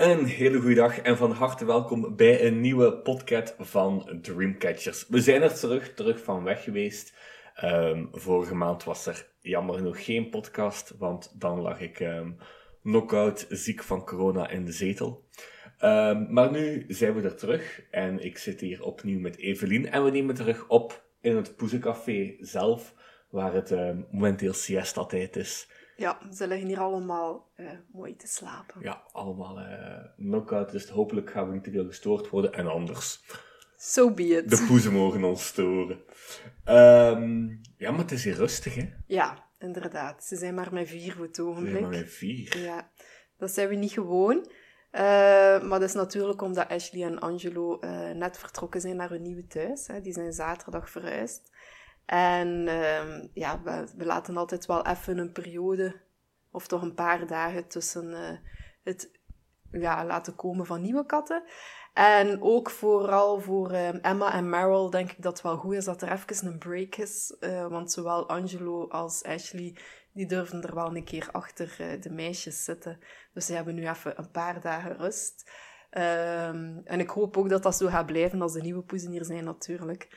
Een hele goede dag en van harte welkom bij een nieuwe podcast van Dreamcatchers. We zijn er terug, terug van weg geweest. Ehm, vorige maand was er jammer genoeg geen podcast, want dan lag ik um, knock-out ziek van corona in de zetel. Ehm, maar nu zijn we er terug en ik zit hier opnieuw met Evelien en we nemen terug op in het Poezencafé zelf, waar het momenteel siesta-tijd is. Ja, ze liggen hier allemaal uh, mooi te slapen. Ja, allemaal uh, knock-out, dus hopelijk gaan we niet te veel gestoord worden. En anders... So be it. De poezen mogen ons storen. Um, ja, maar het is hier rustig, hè? Ja, inderdaad. Ze zijn maar met vier voor het ogenblik. maar met vier? Ja, dat zijn we niet gewoon. Uh, maar dat is natuurlijk omdat Ashley en Angelo net vertrokken zijn naar hun nieuwe thuis. Hè. Die zijn zaterdag verhuisd. En uh, ja, we, laten altijd wel even een periode, of toch een paar dagen tussen uh, het ja, laten komen van nieuwe katten. En ook vooral voor uh, Emma en Meryl denk ik dat het wel goed is dat er even een break is. Uh, want zowel Angelo als Ashley, die durven er wel een keer achter uh, de meisjes zitten. Dus ze hebben nu even een paar dagen rust. Um, en ik hoop ook dat dat zo gaat blijven als de nieuwe poezen hier zijn natuurlijk.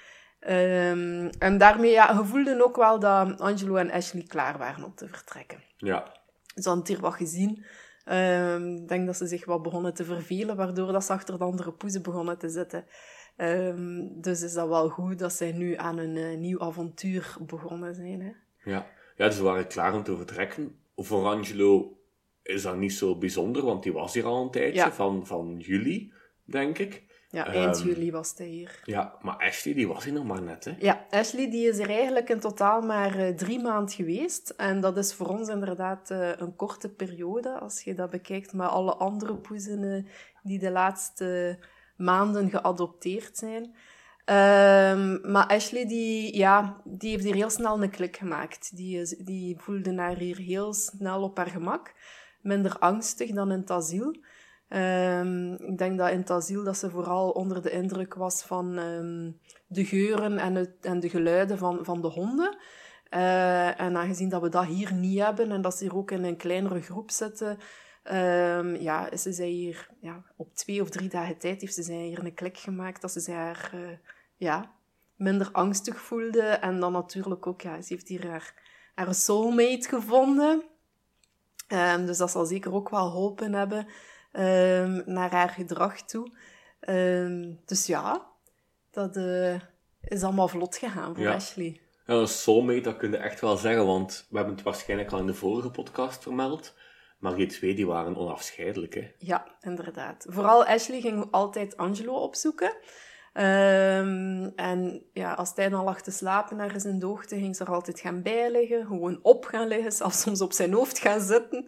Um, en daarmee ja, gevoelden ook wel dat Angelo en Ashley klaar waren om te vertrekken. Ja. Ze hadden het hier wat gezien. Um, ik denk dat ze zich wat begonnen te vervelen, waardoor dat ze achter de andere poezen begonnen te zitten. Um, dus is dat wel goed dat zij nu aan een uh, nieuw avontuur begonnen zijn. Hè? Ja. ja, dus ze waren klaar om te vertrekken. Voor Angelo is dat niet zo bijzonder, want die was hier al een tijdje, ja. van, van juli, denk ik. Ja, eind um, juli was hij hier. Ja, maar Ashley, die was hier nog maar net, hè? Ja, Ashley die is er eigenlijk in totaal maar uh, drie maanden geweest. En dat is voor ons inderdaad uh, een korte periode, als je dat bekijkt met alle andere poezen uh, die de laatste maanden geadopteerd zijn. Um, maar Ashley, die, ja, die heeft hier heel snel een klik gemaakt. Die, die voelde haar hier heel snel op haar gemak. Minder angstig dan in het asiel. Um, ik denk dat in het asiel dat ze vooral onder de indruk was van um, de geuren en, het, en de geluiden van, van de honden. Uh, en aangezien dat we dat hier niet hebben en dat ze hier ook in een kleinere groep zitten, um, ja, ze hier ja, op twee of drie dagen tijd heeft ze hier een klik gemaakt dat ze zich haar, uh, ja, minder angstig voelde. En dan natuurlijk ook, ja, ze heeft hier haar, haar soulmate gevonden. dus dat zal zeker ook wel geholpen hebben. Um, naar haar gedrag toe. Um, dus ja, dat uh, is allemaal vlot gegaan voor ja. Ashley. Ja, een soulmate, dat kun je echt wel zeggen, want we hebben het waarschijnlijk al in de vorige podcast vermeld. Maar die twee die waren onafscheidelijk, hè? Ja, inderdaad. Vooral Ashley ging altijd Angelo opzoeken. Um, en ja, als hij dan lag te slapen in de hoogte, ging ze er altijd gaan bijliggen. Gewoon op gaan liggen, zelfs soms op zijn hoofd gaan zitten.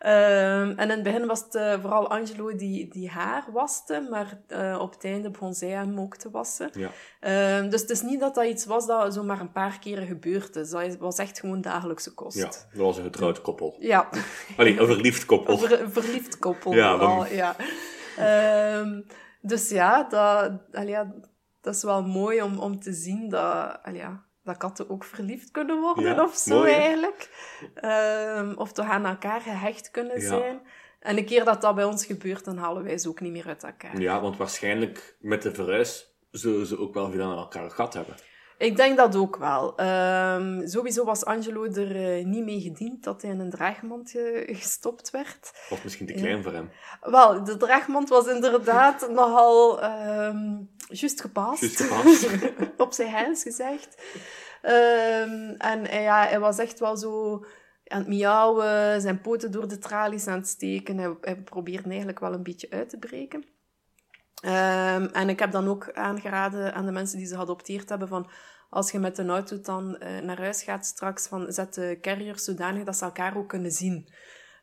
Um, en in het begin was het uh, vooral Angelo die, die haar waste, maar uh, op het einde begon zij hem ook te wassen. Ja. Um, dus het is niet dat dat iets was dat zomaar een paar keren gebeurd is. Dat was echt gewoon dagelijkse kost. Ja, dat was een getrouwd koppel. Ja. Allee, een verliefd koppel. Een, ver, een verliefd koppel. Ja, vooral, ja. Um, dus ja dat, ja, dat is wel mooi om, om te zien dat... Ja, dat katten ook verliefd kunnen worden ja, of zo mooi, eigenlijk. Um, of toch aan elkaar gehecht kunnen Ja. zijn. En een keer dat dat bij ons gebeurt, dan halen wij ze ook niet meer uit elkaar. Ja, want waarschijnlijk met de verhuis zullen ze ook wel veel aan elkaar gat hebben. Ik denk dat ook wel. Um, sowieso was Angelo er uh, niet mee gediend dat hij in een draagmand uh, gestopt werd. Of misschien te klein voor hem. Wel, de draagmand was inderdaad nogal um, juist gepast. Juist gepast. Op zijn hens gezegd. Um, en uh, ja, hij was echt wel zo aan het miauwen, zijn poten door de tralies aan het steken. Hij, hij probeerde eigenlijk wel een beetje uit te breken. Um, en ik heb dan ook aangeraden aan de mensen die ze geadopteerd hebben van als je met een auto dan uh, naar huis gaat straks, van zet de carriers zodanig dat ze elkaar ook kunnen zien.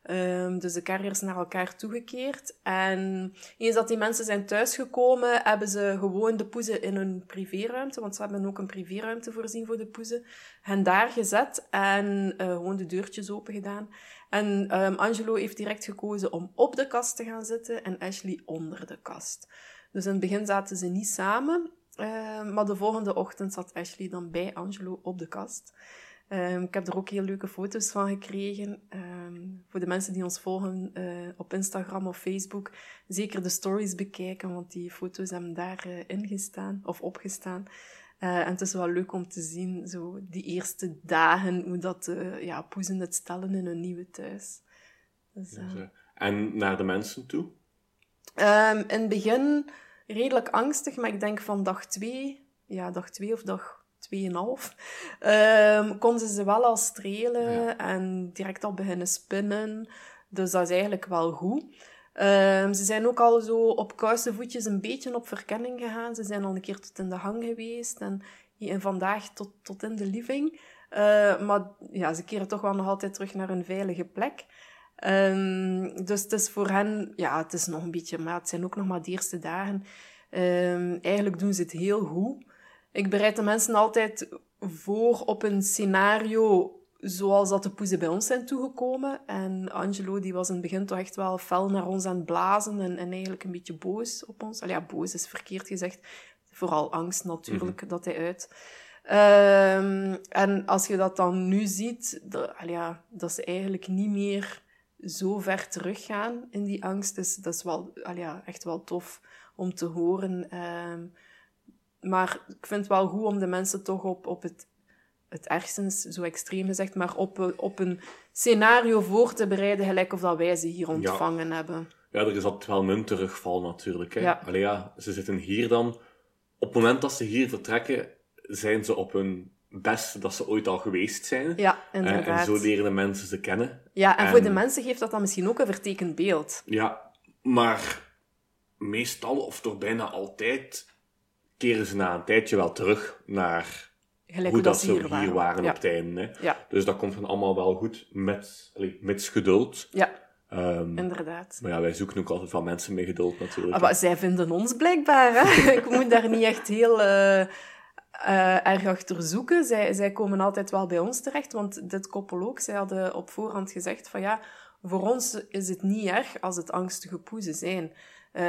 Um, dus de carriers naar elkaar toegekeerd. En eens dat die mensen zijn thuisgekomen, hebben ze gewoon de poezen in hun privéruimte, want ze hebben ook een privéruimte voorzien voor de poezen, hen daar gezet en uh, gewoon de deurtjes open gedaan. En um, Angelo heeft direct gekozen om op de kast te gaan zitten en Ashley onder de kast. Dus in het begin zaten ze niet samen, uh, maar de volgende ochtend zat Ashley dan bij Angelo op de kast. Ehm, ik heb er ook heel leuke foto's van gekregen. Ehm, voor de mensen die ons volgen uh, op Instagram of Facebook, zeker de stories bekijken, want die foto's hebben daar uh, ingestaan of opgestaan. Uh, en het is wel leuk om te zien, zo die eerste dagen, hoe dat ja, poezen het stellen in een nieuwe thuis. Dus, en naar de mensen toe? Um, in het begin redelijk angstig, maar ik denk van dag twee, ja, dag twee of dag 2,5, um, konden ze ze wel al strelen en direct al beginnen spinnen. Dus dat is eigenlijk wel goed. Um, ze zijn ook al zo op kousenvoetjes een beetje op verkenning gegaan. Ze zijn al een keer tot in de hang geweest en, en vandaag tot, tot in de living. Uh, maar ja, ze keren toch wel nog altijd terug naar een veilige plek. Um, dus het is voor hen, ja, het is nog een beetje, maar het zijn ook nog maar de eerste dagen. Um, eigenlijk doen ze het heel goed. Ik bereid de mensen altijd voor op een scenario zoals dat de poezen bij ons zijn toegekomen. En Angelo die was in het begin toch echt wel fel naar ons aan het blazen en, en eigenlijk een beetje boos op ons. Al ja, boos is verkeerd gezegd. Vooral angst natuurlijk mhm. dat hij uit. Um, en als je dat dan nu ziet, dat, ja, dat ze eigenlijk niet meer zo ver teruggaan in die angst. Dus dat is wel ja, echt wel tof om te horen. Um, maar ik vind het wel goed om de mensen toch op, op het, het ergstens, zo extreem gezegd, maar op, op een scenario voor te bereiden, gelijk of dat wij ze hier ontvangen hebben. Ja, er is altijd wel een terugval natuurlijk. Hè? Ja. Allee, ja, ze zitten hier dan. Op het moment dat ze hier vertrekken, zijn ze op hun best dat ze ooit al geweest zijn. Ja, inderdaad. en zo leren de mensen ze kennen. Ja, en, en, voor de mensen geeft dat dan misschien ook een vertekend beeld. Ja, maar meestal, of toch bijna altijd, keren ze na een tijdje wel terug naar hoe dat ze hier, waren, waren op het einde. Ja. Dus dat komt dan allemaal wel goed met, met geduld. Ja, um, inderdaad. Maar ja, wij zoeken ook altijd van mensen met geduld natuurlijk. Ah, maar zij vinden ons blijkbaar. Hè? Ik moet daar niet echt heel... Uh, uh, erg achter zoeken. Zij, zij komen altijd wel bij ons terecht, want dit koppel ook, zij hadden op voorhand gezegd van ja, voor ons is het niet erg als het angstige poezen zijn. Uh,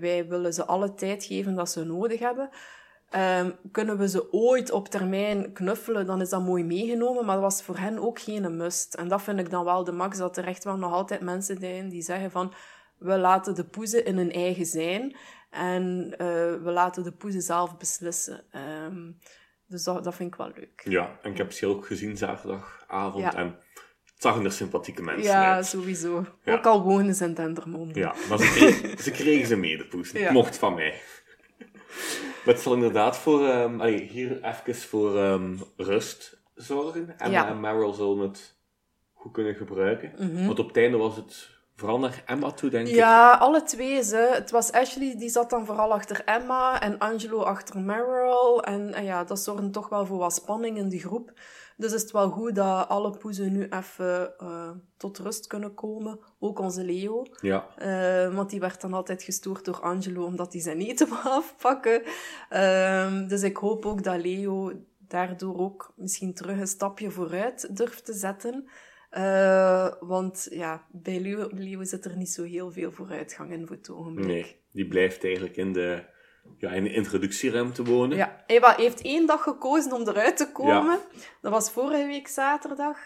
wij willen ze alle tijd geven dat ze nodig hebben. Um, kunnen we ze ooit op termijn knuffelen, dan is dat mooi meegenomen, maar dat was voor hen ook geen must. En dat vind ik dan wel de max, dat er echt wel nog altijd mensen zijn die zeggen van, we laten de poezen in hun eigen zijn en uh, we laten de poezen zelf beslissen. Um, dus dat, dat vind ik wel leuk. Ja, en ik heb ze ook gezien zaterdagavond ja. en zagen er sympathieke mensen ja, sowieso. Ook al wonen ze in Dendermonde. Ja, maar ze kregen ze, kregen ze mee, de poes. Mocht van mij. Maar het zal inderdaad voor, um, allee, hier even voor um, rust zorgen. En ja. Meryl zal het goed kunnen gebruiken. Mm -hmm. Want op het einde was het vooral naar Emma toe, denk ik. Ja, alle twee. Ze. Het was Ashley, die zat dan vooral achter Emma en Angelo achter Meryl. En, en ja, dat zorgde toch wel voor wat spanning in de groep. Dus is het wel goed dat alle poezen nu even uh, tot rust kunnen komen. Ook onze Leo. Ja. Uh, want die werd dan altijd gestoord door Angelo omdat hij zijn eten wou afpakken. Uh, dus ik hoop ook dat Leo daardoor ook misschien terug een stapje vooruit durft te zetten. Uh, want ja, bij Leo, Leo zit er niet zo heel veel vooruitgang in voor het ogenblik. Nee, die blijft eigenlijk in de ja, in de introductieruimte wonen. Ja, hij heeft één dag gekozen om eruit te komen. Dat was vorige week zaterdag.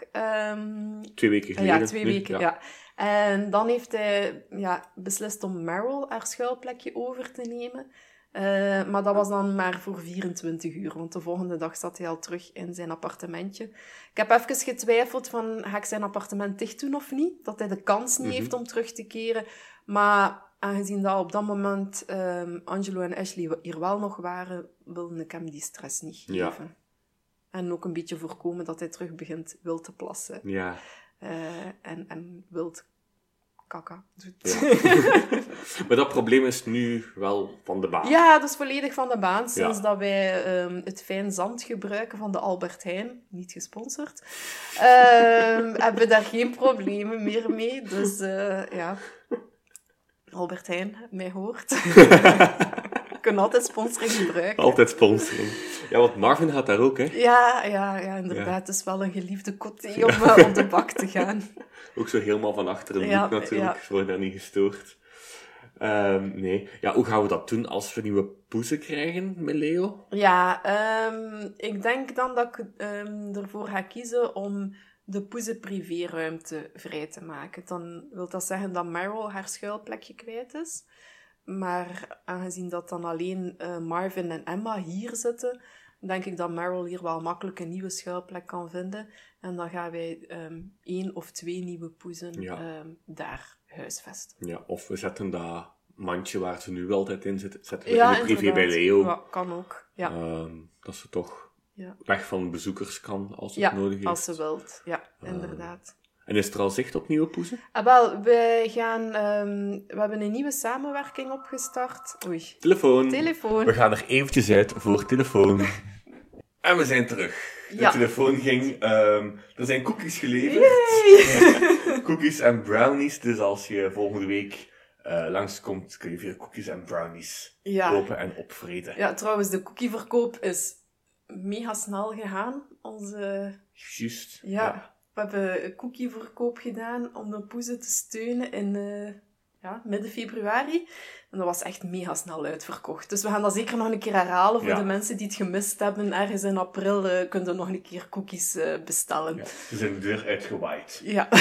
Um, twee weken geleden. Ja, twee weken, ja. En dan heeft hij ja, beslist om Meryl haar schuilplekje over te nemen. Uh, maar dat was dan maar voor 24 uur, want de volgende dag zat hij al terug in zijn appartementje. Ik heb even getwijfeld van, ga ik zijn appartement dicht doen of niet? Dat hij de kans niet mm -hmm. heeft om terug te keren. Maar aangezien dat op dat moment um, Angelo en Ashley hier wel nog waren, wilde ik hem die stress niet geven. Ja. En ook een beetje voorkomen dat hij terug begint wild te plassen. Ja. Uh, en, en wild kaka doet. Ja. maar dat probleem is nu wel van de baan. Ja, dat is volledig van de baan. Sinds ja. dat wij um, het fijn zand gebruiken van de Albert Heijn, niet gesponsord, um, hebben we daar geen problemen meer mee. Dus uh, ja, Albert Heijn mij hoort. We kunnen altijd sponsoring gebruiken. Altijd sponsoring. Ja, want Marvin gaat daar ook, hè? Ja, ja, ja inderdaad. Ja. Het is wel een geliefde coté om ja. op de bak te gaan. ook zo helemaal van achter een ja, natuurlijk. Ja. Word daar niet gestoord. Ehm, nee. Ja, hoe gaan we dat doen als we nieuwe poezen krijgen met Leo? Ja, ehm, ik denk dan dat ik ehm, ervoor ga kiezen om de poezen privéruimte vrij te maken. Dan wil dat zeggen dat Meryl haar schuilplekje kwijt is. Maar aangezien dat dan alleen eh, Marvin en Emma hier zitten, denk ik dat Meryl hier wel makkelijk een nieuwe schuilplek kan vinden. En dan gaan wij ehm, één of twee nieuwe poezen Ja. ehm, daar huisvesten. Ja, of we zetten dat mandje waar ze nu altijd in zit, zetten we in de privé bij. Leo. Ja, kan ook. Ja, Ehm, dat ze toch ja. weg van bezoekers kan als het ja nodig is. als ze wilt. Ja, Ehm, inderdaad. En is er al zicht op nieuwe poezen? Ah, wel, we, gaan, ehm, we hebben een nieuwe samenwerking opgestart. Oei, Telefoon. telefoon. We gaan er eventjes uit voor telefoon. en we zijn terug. De Ja. telefoon ging. ehm, er zijn cookies geleverd. Cookies en brownies. Dus als je volgende week eh, langskomt, kun je veel cookies en brownies Ja. kopen en opvreten. ja, trouwens, de cookieverkoop is mega snel gegaan. Onze, Juist. ja, we hebben een cookieverkoop gedaan om de poezen te steunen in eh, ja, midden februari. En dat was echt mega snel uitverkocht. Dus we gaan dat zeker nog een keer herhalen voor Ja. de mensen die het gemist hebben. Ergens in april eh kunnen nog een keer cookies eh, bestellen. Ja, ze zijn de deur uitgewaaid. Ja.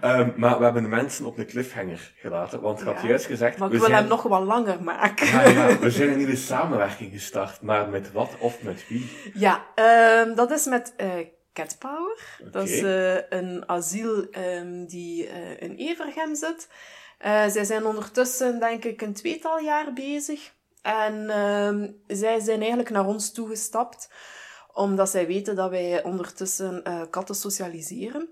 Ehm, maar we hebben de mensen op een cliffhanger gelaten. Want ik had Ja. juist gezegd... Maar ik we wil zijn... hem nog wat langer maken. Ja, ja, we zijn een nieuwe samenwerking gestart. Maar met wat of met wie? Ja, ehm, dat is met eh Cat Power. Dat is een asiel ehm, die eh, in Evergem zit. Eh, zij zijn ondertussen, denk ik, een tweetal jaar bezig. En ehm, zij zijn eigenlijk naar ons toegestapt, omdat zij weten dat wij ondertussen eh, katten socialiseren.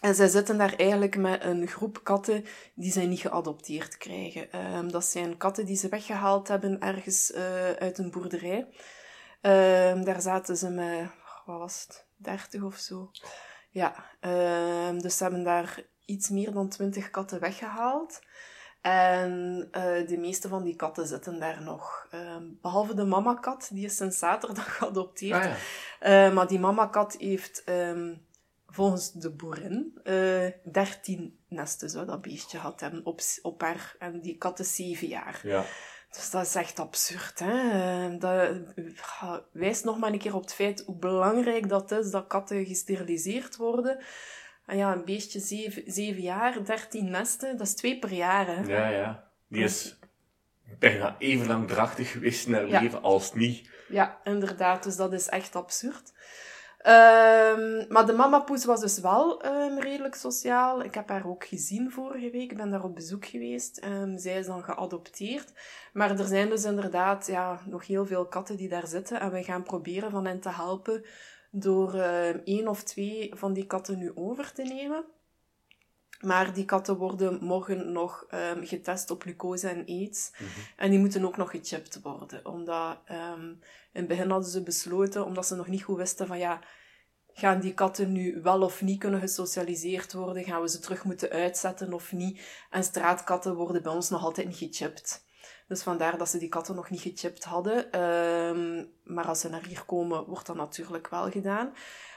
En zij zitten daar eigenlijk met een groep katten die zij niet geadopteerd krijgen. Ehm, dat zijn katten die ze weggehaald hebben ergens eh, uit een boerderij. Ehm, daar zaten ze met, wat was het, 30 of zo. Ja, dus ze hebben daar iets meer dan 20 katten weggehaald. En eh, de meeste van die katten zitten daar nog. Ehm, behalve de mamakat, die is sinds zaterdag geadopteerd. Ah ja. Eh, maar die mamakat heeft ehm, volgens de boerin eh 13 nesten zou dat beestje gehad hebben op, op haar. En die kat is 7 jaar. ja. Dus dat is echt absurd. Hè? Eh, Dat wijst nog maar een keer op het feit hoe belangrijk dat is dat katten gesteriliseerd worden. En ja, een beestje 7, 7 jaar, 13 nesten, dat is twee per jaar. Hè? Ja, ja. Die is bijna even lang drachtig geweest in haar Ja. leven als niet. Ja, inderdaad. Dus dat is echt absurd. Ehm, maar de mamapoes was dus wel ehm, redelijk sociaal. Ik heb haar ook gezien vorige week. Ik ben daar op bezoek geweest. Ehm, zij is dan geadopteerd. Maar er zijn dus inderdaad ja, nog heel veel katten die daar zitten. En we gaan proberen van hen te helpen door ehm, één of twee van die katten nu over te nemen. Maar die katten worden morgen nog ehm, getest op glucose en aids. En die moeten ook nog gechipt worden. Omdat ehm, in het begin hadden ze besloten, omdat ze nog niet goed wisten van ja, gaan die katten nu wel of niet kunnen gesocialiseerd worden? Gaan we ze terug moeten uitzetten of niet? En straatkatten worden bij ons nog altijd niet gechipt. Dus vandaar dat ze die katten nog niet gechipt hadden. Ehm, maar als ze naar hier komen, wordt dat natuurlijk wel gedaan.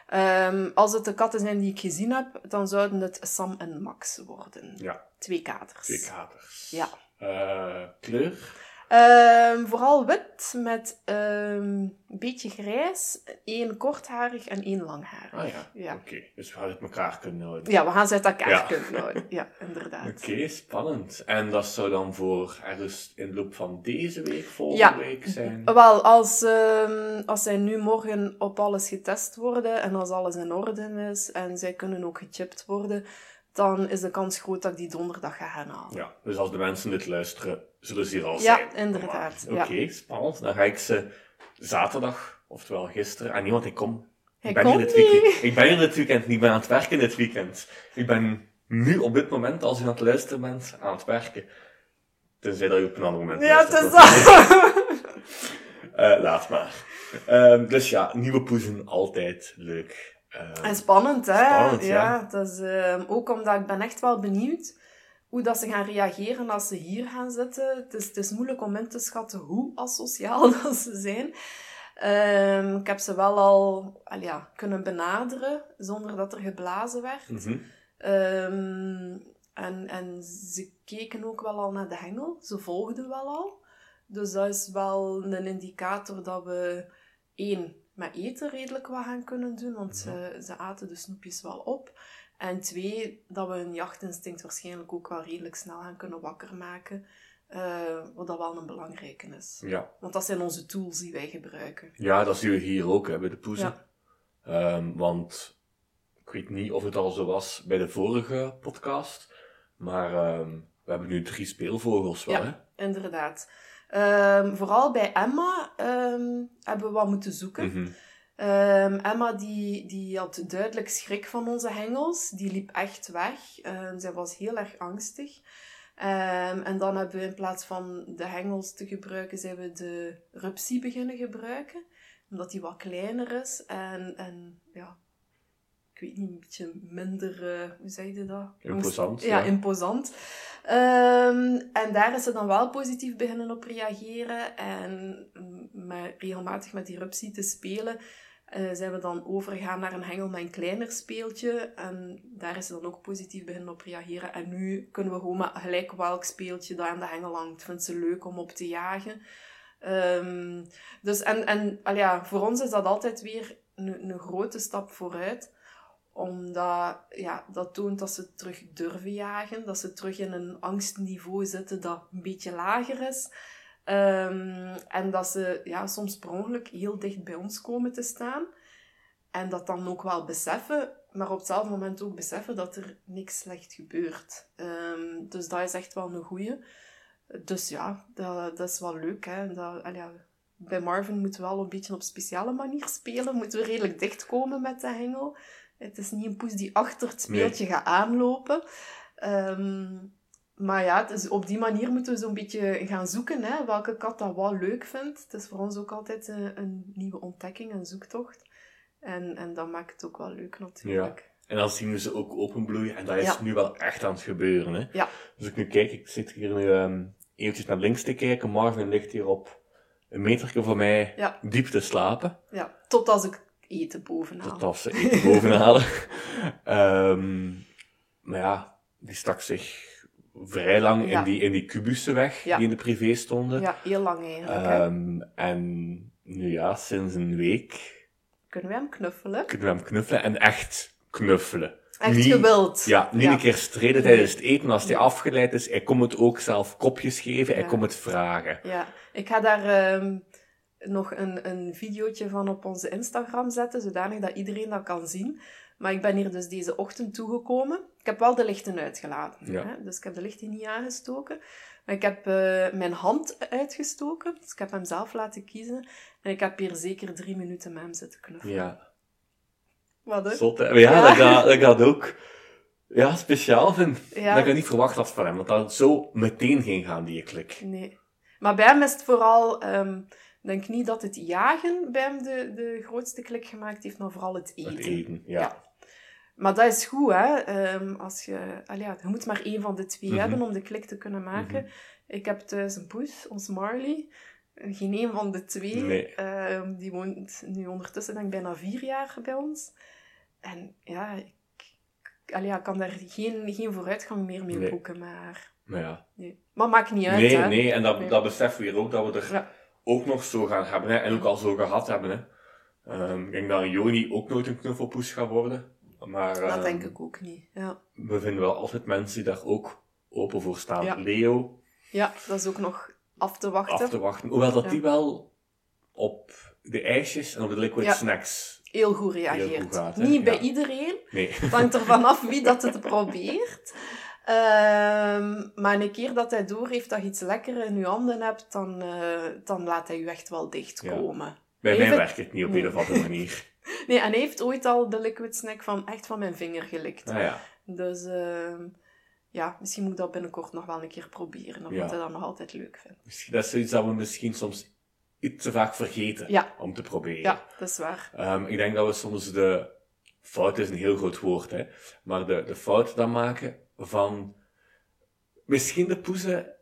Ehm, als het de katten zijn die ik gezien heb, dan zouden het Sam en Max worden. Ja, Twee katers. twee katers. Ja. Eh, kleur? Ehm, vooral wit met ehm, een beetje grijs, één kortharig en één langharig. Ah ja, Ja. oké. Dus we uit elkaar kunnen houden. Ja, we gaan ze uit elkaar Ja. kunnen houden. Ja, inderdaad. Oké, spannend. En dat zou dan voor ergens in de loop van deze week, volgende Ja. week zijn? Wel, als, ehm, als zij nu morgen op alles getest worden en als alles in orde is en zij kunnen ook gechipt worden, dan is de kans groot dat ik die donderdag ga gaan halen. Ja, dus als de mensen dit luisteren, zullen ze hier al Ja, zijn. inderdaad, Oké, ja. spannend. Dan ga ik ze zaterdag, oftewel gisteren, en niemand, ik kom. Hij Ik ben, hier dit weekend, ik ben hier dit weekend niet, ik ben aan het werken dit weekend. Ik ben nu op dit moment, als u aan het luisteren bent, aan het werken. Tenzij dat u op een ander moment Ja, het luistert. is dat. Eh, laat maar. Ehm, dus ja, nieuwe poezen, altijd leuk. Ehm, En spannend, hè? Spannend, ja. ja. Dat is, ehm, ook omdat ik ben echt wel benieuwd hoe dat ze gaan reageren als ze hier gaan zitten. Het is, het is moeilijk om in te schatten hoe asociaal dat ze zijn. Ehm, ik heb ze wel al al ja, kunnen benaderen zonder dat er geblazen werd. mhm. Ehm, En, en ze keken ook wel al naar de hengel. Ze volgden wel al. Dus dat is wel een indicator dat we één met eten redelijk wat gaan kunnen doen, want ze, ze aten de snoepjes wel op. En twee, dat we hun jachtinstinct waarschijnlijk ook wel redelijk snel gaan kunnen wakker maken. eh, wat dat wel een belangrijke is. Ja. Want dat zijn onze tools die wij gebruiken. ja, dat zien we hier ook hè, bij de poezen. Ja. Ehm, want ik weet niet of het al zo was bij de vorige podcast, maar ehm, we hebben nu drie speelvogels wel. Ja. Hè? Inderdaad. Ehm, vooral bij Emma hebben we wat moeten zoeken. Mhm. Ehm, Emma die, die had duidelijk schrik van onze hengels. Die liep echt weg. Ehm, zij was heel erg angstig. Ehm, en dan hebben we in plaats van de hengels te gebruiken, zijn we de rupsie beginnen gebruiken. Omdat die wat kleiner is. En, en ja, ik weet niet, een beetje minder, eh, hoe zeg je dat? Imposant, Ja, ja. imposant. En daar is ze dan wel positief beginnen op reageren. En met, regelmatig met die rupsie te spelen, eh, zijn we dan overgegaan naar een hengel met een kleiner speeltje. En daar is ze dan ook positief beginnen op reageren. En nu kunnen we gewoon met gelijk welk speeltje dat aan de hengel hangt. Vindt ze leuk om op te jagen. Ehm, dus en, en al ja, voor ons is dat altijd weer een, een grote stap vooruit omdat ja, dat toont dat ze terug durven jagen. Dat ze terug in een angstniveau zitten dat een beetje lager is. Ehm, en dat ze ja, soms per ongeluk heel dicht bij ons komen te staan. En dat dan ook wel beseffen, maar op hetzelfde moment ook beseffen dat er niks slecht gebeurt. Ehm, dus dat is echt wel een goeie. Dus ja, dat, dat is wel leuk. Hè? Dat, ja, bij Marvin moeten we wel een beetje op speciale manier spelen. Moeten we redelijk dicht komen met de hengel. Het is niet een poes die achter het speeltje gaat aanlopen. Ehm, maar ja, dus op die manier moeten we zo'n beetje gaan zoeken. Hè, welke kat dat wel leuk vindt. Het is voor ons ook altijd een, een nieuwe ontdekking, een zoektocht. En, en dat maakt het ook wel leuk natuurlijk. En dan zien we ze ook openbloeien. En dat is Ja. nu wel echt aan het gebeuren. Hè? Ja. Dus ik nu kijk, ik zit hier nu ehm eventjes naar links te kijken. Marvin ligt hier op een metertje van mij Ja. diep te slapen. Ja, tot als ik eten bovenaan. Tot als ze eten bovenhalen. Ehm, maar ja, die stak zich vrij lang in, die, in die kubussen weg, die in de privé stonden. Ja, heel lang eigenlijk. Ehm, en nu ja, sinds een week Kunnen we hem knuffelen? kunnen we hem knuffelen. En echt knuffelen. Echt Niet- gewild. Ja, niet Ja. een keer streden tijdens het eten. Als hij afgeleid is, hij komt het ook zelf kopjes geven, hij komt het vragen. Ja, ik ga daar ehm, nog een, een videootje van op onze Instagram zetten, zodanig dat iedereen dat kan zien. Maar ik ben hier dus deze ochtend toegekomen. Ik heb wel de lichten uitgelaten, Ja. hè? dus ik heb de lichten niet aangestoken. Maar ik heb eh, mijn hand uitgestoken, dus ik heb hem zelf laten kiezen. En ik heb hier zeker drie minuten met hem zitten knuffelen. Ja, Wat, hè? zot, hè? Maar ja, Ja. Dat, gaat, dat gaat ook ja, speciaal vind. Ja. Dat ik niet verwacht had van hem, want dat het zo meteen ging gaan, die klik. Nee. Maar bij hem is het vooral... ik denk niet dat het jagen bij hem de, de grootste klik gemaakt heeft, maar vooral het eten. Het eten, ja. Ja. Maar dat is goed, hè. Ehm, als je, ja, je moet maar één van de twee Mhm. hebben om de klik te kunnen maken. Ik heb thuis een poes, ons Marley. Geen één van de twee. Nee. Ehm, die woont nu ondertussen denk ik bijna vier jaar bij ons. En ja, ik, ja, kan daar geen, geen vooruitgang meer mee Nee. boeken met haar. Maar ja. Nee. Maar maakt niet uit, Nee, hè. nee, en dat, Nee. dat beseffen we hier ook, dat we er Ja. ook nog zo gaan hebben, hè, en ook al zo gehad hebben. Hè. Ehm, ik denk dat Joni ook nooit een knuffelpoes gaat worden. Maar Dat ehm, denk ik ook niet. Ja. we vinden wel altijd mensen die daar ook open voor staan. Ja. Leo, ja, dat is ook nog af te wachten. af te wachten. Hoewel dat Ja. die wel op de ijsjes en op de liquid snacks... Heel goed reageert. goed gaat, niet bij iedereen. Nee. Het hangt ervan af wie dat het probeert. Ehm, maar een keer dat hij door heeft dat je iets lekker in je handen hebt, dan, eh, dan laat hij je echt wel dichtkomen. Bij mij werkt het niet op Nee. een of andere manier. Nee, en hij heeft ooit al de liquid snack van, echt van mijn vinger gelikt. Ja, Dus ehm, ja, misschien moet ik dat binnenkort nog wel een keer proberen. Of Ja. dat hij dat nog altijd leuk vindt. misschien- dat is zoiets dat we misschien soms iets te vaak vergeten Ja. om te proberen. Ja, dat is waar. Ehm, ik denk dat we soms de fout is een heel groot woord, hè, maar de, de fout dan maken van misschien de poezen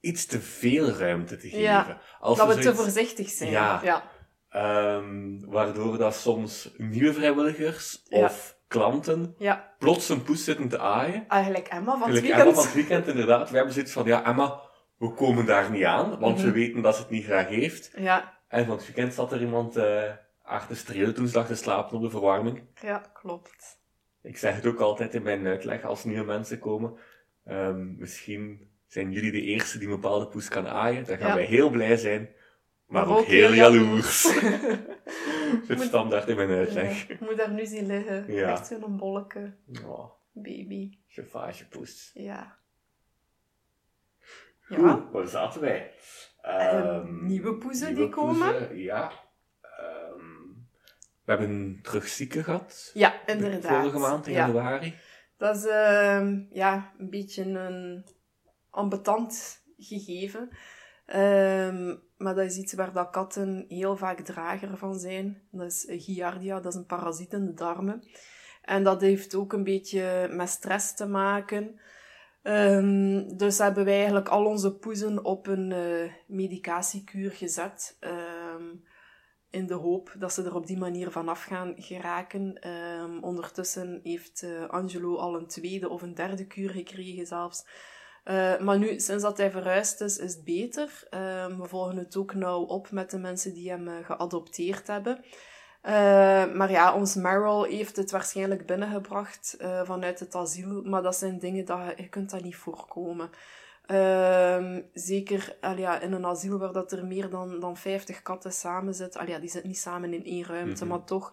iets te veel ruimte te geven. Ja, Als dat we te zoiets- voorzichtig zijn. Ja. ja. Ehm, waardoor dat soms nieuwe vrijwilligers Ja. of klanten Ja, plots een poes zitten te aaien. eigenlijk Emma van het weekend. Emma van het weekend, inderdaad. We hebben zoiets van, ja, Emma, we komen daar niet aan, want we Mhm. weten dat ze het niet graag heeft. Ja, En van het weekend zat er iemand uh, achter stereo toen ze te slapen op de verwarming. ja, klopt. Ik zeg het ook altijd in mijn uitleg als nieuwe mensen komen. Ehm, misschien zijn jullie de eerste die een bepaalde poes kan aaien. Dan gaan Ja. wij heel blij zijn, maar, Maar ook, ook heel jaloers. Zit Moet- standaard in mijn uitleg. Ja, ik moet daar nu zien liggen. Ja. Echt zo'n bolleke Oh, baby. chauffage Ja. Goed, Ja. waar zaten wij? Ehm, Ehm, nieuwe poezen nieuwe die komen? poezen, ja. Ehm, we hebben terug zieken gehad. Ja, inderdaad. Vorige maand in ja. januari. Dat is ehm, ja, een beetje een ambetant gegeven. Maar dat is iets waar dat katten heel vaak drager van zijn. Dat is Giardia, dat is een parasiet in de darmen. En dat heeft ook een beetje met stress te maken. Ehm, dus hebben wij eigenlijk al onze poezen op een eh, medicatiekuur gezet. ehm, in de hoop dat ze er op die manier vanaf gaan geraken. Ehm, ondertussen heeft eh, Angelo al een tweede of een derde kuur gekregen zelfs. Eh, maar nu, sinds dat hij verhuisd is, is het beter. Ehm, we volgen het ook nauw op met de mensen die hem eh, geadopteerd hebben. Eh, maar ja, ons Meryl heeft het waarschijnlijk binnengebracht vanuit het asiel. Maar dat zijn dingen dat je, je kunt dat niet voorkomen. Ehm, zeker ja, in een asiel waar dat er meer dan, dan 50 katten samen zitten. Ja, die zitten niet samen in één ruimte, Mhm. maar toch.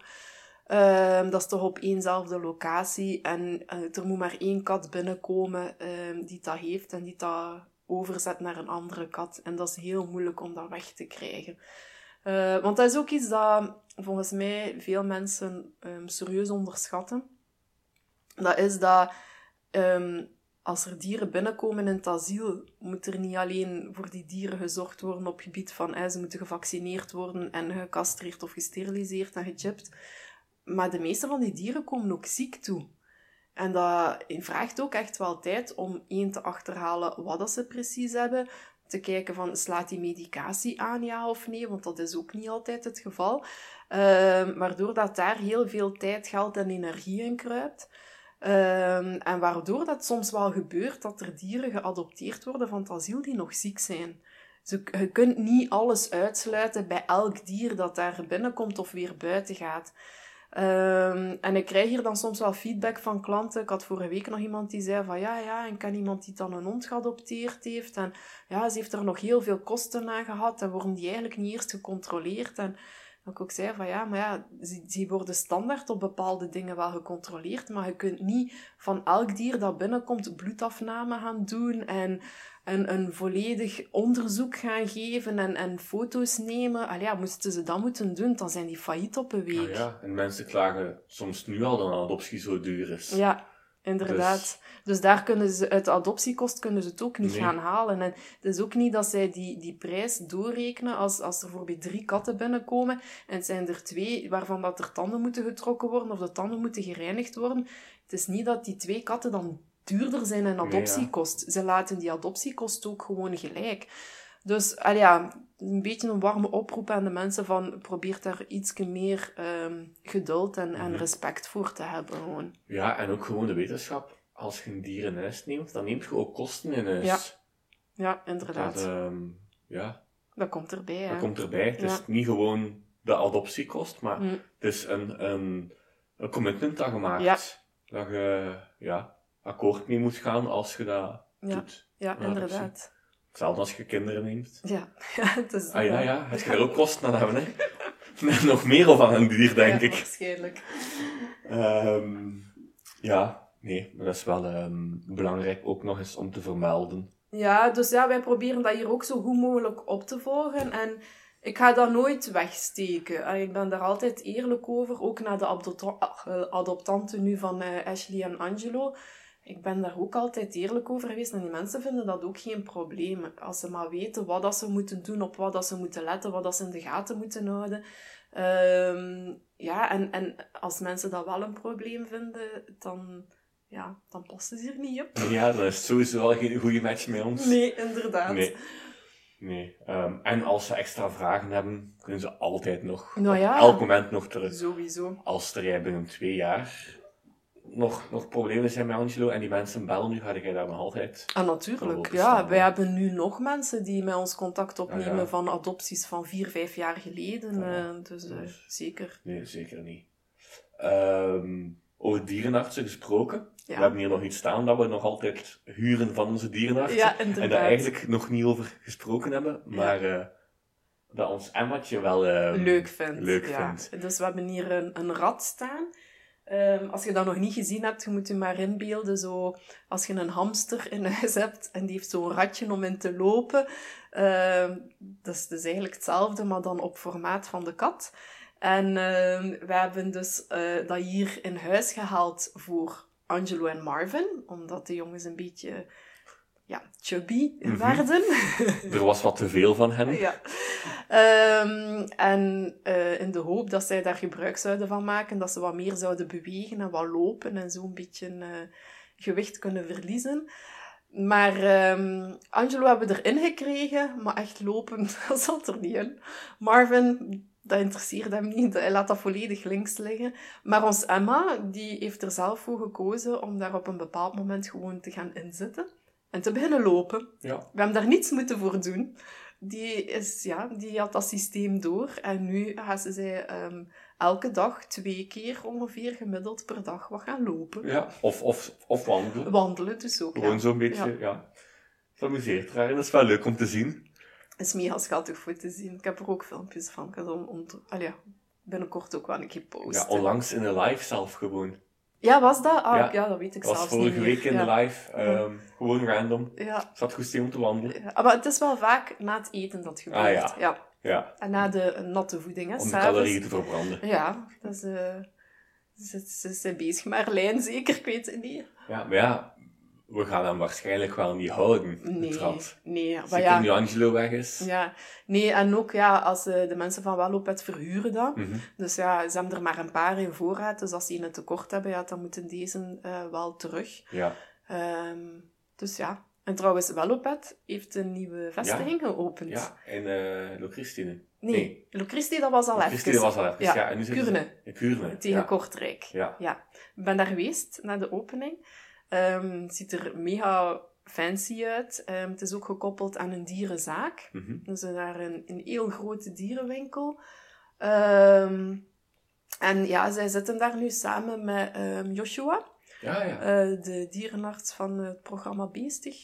Ehm, dat is toch op éénzelfde locatie. En eh, er moet maar één kat binnenkomen ehm, die dat heeft en die dat overzet naar een andere kat. En dat is heel moeilijk om dat weg te krijgen. Eh, want dat is ook iets dat volgens mij veel mensen ehm, serieus onderschatten. Dat is dat als er dieren binnenkomen in het asiel, moet er niet alleen voor die dieren gezorgd worden op gebied van ze moeten gevaccineerd worden en gecastreerd of gesteriliseerd en gechipt. Maar de meeste van die dieren komen ook ziek toe. En dat vraagt ook echt wel tijd om één te achterhalen wat dat ze precies hebben. Te kijken van, slaat die medicatie aan, ja of nee? Want dat is ook niet altijd het geval. Ehm, waardoor dat daar heel veel tijd, geld en energie in kruipt. Ehm, en waardoor dat soms wel gebeurt dat er dieren geadopteerd worden van het asiel die nog ziek zijn. Dus je kunt niet alles uitsluiten bij elk dier dat daar binnenkomt of weer buiten gaat. Ehm, en ik krijg hier dan soms wel feedback van klanten. Ik had vorige week nog iemand die zei van ja, ja, en ken iemand die dan een hond geadopteerd heeft. En ja, ze heeft er nog heel veel kosten aan gehad en worden die eigenlijk niet eerst gecontroleerd. En ik ook zei van ja, maar ja, ze, worden standaard op bepaalde dingen wel gecontroleerd, maar je kunt niet van elk dier dat binnenkomt bloedafname gaan doen en een, een volledig onderzoek gaan geven en, en foto's nemen. Allee, ja, moesten ze dat moeten doen, dan zijn die failliet op een week. Ah ja, en mensen klagen soms nu al dat een adoptie zo duur is. Ja, inderdaad. Dus, daar kunnen ze, uit de adoptiekost kunnen ze het ook niet Nee. gaan halen. En het is ook niet dat zij die, die prijs doorrekenen als, als er bijvoorbeeld drie katten binnenkomen en het zijn er twee waarvan dat er tanden moeten getrokken worden of de tanden moeten gereinigd worden. Het is niet dat die twee katten dan duurder zijn in ja. adoptiekost. Ze laten die adoptiekost ook gewoon gelijk. Dus ja, een beetje een warme oproep aan de mensen van probeer daar iets meer ehm, geduld en, en Mhm. respect voor te hebben. Gewoon. Ja, en ook gewoon de wetenschap. Als je een dier in huis neemt, dan neemt je ook kosten in huis. Ja, Ja, inderdaad. Dat, Dat, ehm, ja, komt erbij, hè. dat komt erbij. Het is niet gewoon de adoptiekost, maar Mm. het is een, een, een commitment dat je maakt. Ja. Dat je ja, akkoord mee moet gaan als je dat doet. Ja, inderdaad. Hetzelfde als je kinderen neemt. Ja, ja het is... Ah ja, ja, heb je er ook kosten aan hebben, hè? Nog meer of aan een dier, denk Ja, ik. waarschijnlijk. Ehm, ja, nee, maar dat is wel ehm, belangrijk ook nog eens om te vermelden. Ja, dus ja, wij proberen dat hier ook zo goed mogelijk op te volgen. En ik ga dat nooit wegsteken. En Ik ben daar altijd eerlijk over, ook naar de adopta- eh, adoptanten nu van eh, Ashley en Angelo. Ik ben daar ook altijd eerlijk over geweest en die mensen vinden dat ook geen probleem. Als ze maar weten wat dat ze moeten doen, op wat dat ze moeten letten, wat dat ze in de gaten moeten houden. Ehm, ja, en, en als mensen dat wel een probleem vinden, dan, ja, dan passen ze er niet op. Ja, dan is sowieso wel geen goede match met ons. Nee, inderdaad. Nee. Nee. Ehm, en als ze extra vragen hebben, kunnen ze altijd nog, Nou op ja. elk moment nog terug. Sowieso. Als er jij binnen twee jaar nog, nog problemen zijn met Angelo en die mensen bellen nu, ga jij daar nog altijd... Ah, natuurlijk. Ja, staan, wij hebben nu nog mensen die met ons contact opnemen ja. van adopties van vier, vijf jaar geleden. Eh, dus eh, Dus- zeker. Nee, zeker niet. Ehm, over dierenartsen gesproken. Ja. We hebben hier nog iets staan dat we nog altijd huren van onze dierenartsen. Ja, en daar eigenlijk nog niet over gesproken hebben. Maar eh, dat ons Emmatje wel ehm, leuk vindt. leuk ja. vindt. Dus we hebben hier een, een rat staan. Ehm, als je dat nog niet gezien hebt, je moet je maar inbeelden. Zo, als je een hamster in huis hebt en die heeft zo'n ratje om in te lopen. ehm, dat is dus eigenlijk hetzelfde, maar dan op formaat van de kat. En ehm, we hebben dus eh, dat hier in huis gehaald voor Angelo en Marvin. Omdat de jongens een beetje ja, chubby Mhm. werden. Er was wat te veel van hen. Ja. Ehm, en eh, in de hoop dat zij daar gebruik zouden van maken, dat ze wat meer zouden bewegen en wat lopen en zo een beetje eh, gewicht kunnen verliezen. Maar ehm, Angelo hebben we erin gekregen, maar echt lopen, dat zat er niet in. Marvin, dat interesseert hem niet, hij laat dat volledig links liggen. Maar ons Emma, die heeft er zelf voor gekozen om daar op een bepaald moment gewoon te gaan inzitten en te beginnen lopen. Ja. We hebben daar niets moeten voor doen. Die, is, ja, die had dat systeem door. En nu gaat ze zij, ehm, elke dag twee keer ongeveer gemiddeld per dag wat gaan lopen. Ja. Of, of, of wandelen. Wandelen dus ook, Gewoon ja. zo'n beetje, ja. Het amuseert haar en dat is wel leuk om te zien. is mega schattig voor te zien. Ik heb er ook filmpjes van. Ik ga om, om ja, binnenkort ook wel een keer posten. Ja, onlangs in de live zelf gewoon. Ja, was dat? Ah, Ja. ja, dat weet ik was zelfs vorige niet week meer. in de ja. live. ehm, Gewoon random. Ja, Zat goed stil om te wandelen. ja. Maar het is wel vaak na het eten dat gebeurt. Ah, ja. ja. En na de natte voeding, hè. om de calorieën te verbranden. Ja, dat is... eh, ze, ze zijn bezig met Arlijn, zeker, ik weet het niet. Ja, maar ja, we gaan hem waarschijnlijk wel niet houden, Nee, rat. nee. Maar ja, nu Angelo weg is. ja, nee, en ook ja, als eh, de mensen van Wellopet verhuren dat. Mhm. Dus ja, ze hebben er maar een paar in voorraad. Dus als die een tekort hebben, ja, dan moeten deze eh, wel terug. Ja, Ehm, dus ja. En trouwens, Wellopet heeft een nieuwe vestiging geopend. ja. en uh, Locristine. Nee, Nee. Locristi, dat was al even. was al even, ja. Ja, en nu ze-. In. Tegen ja. Kortrijk. Ja. Ja, ik ben daar geweest, na de opening. Ehm, het ziet er mega fancy uit. Ehm, het is ook gekoppeld aan een dierenzaak. Mhm. Dus er is daar een, een heel grote dierenwinkel. Ehm, en ja, zij zitten daar nu samen met ehm, Joshua, Ja, ja. eh, de dierenarts van het programma Beestig.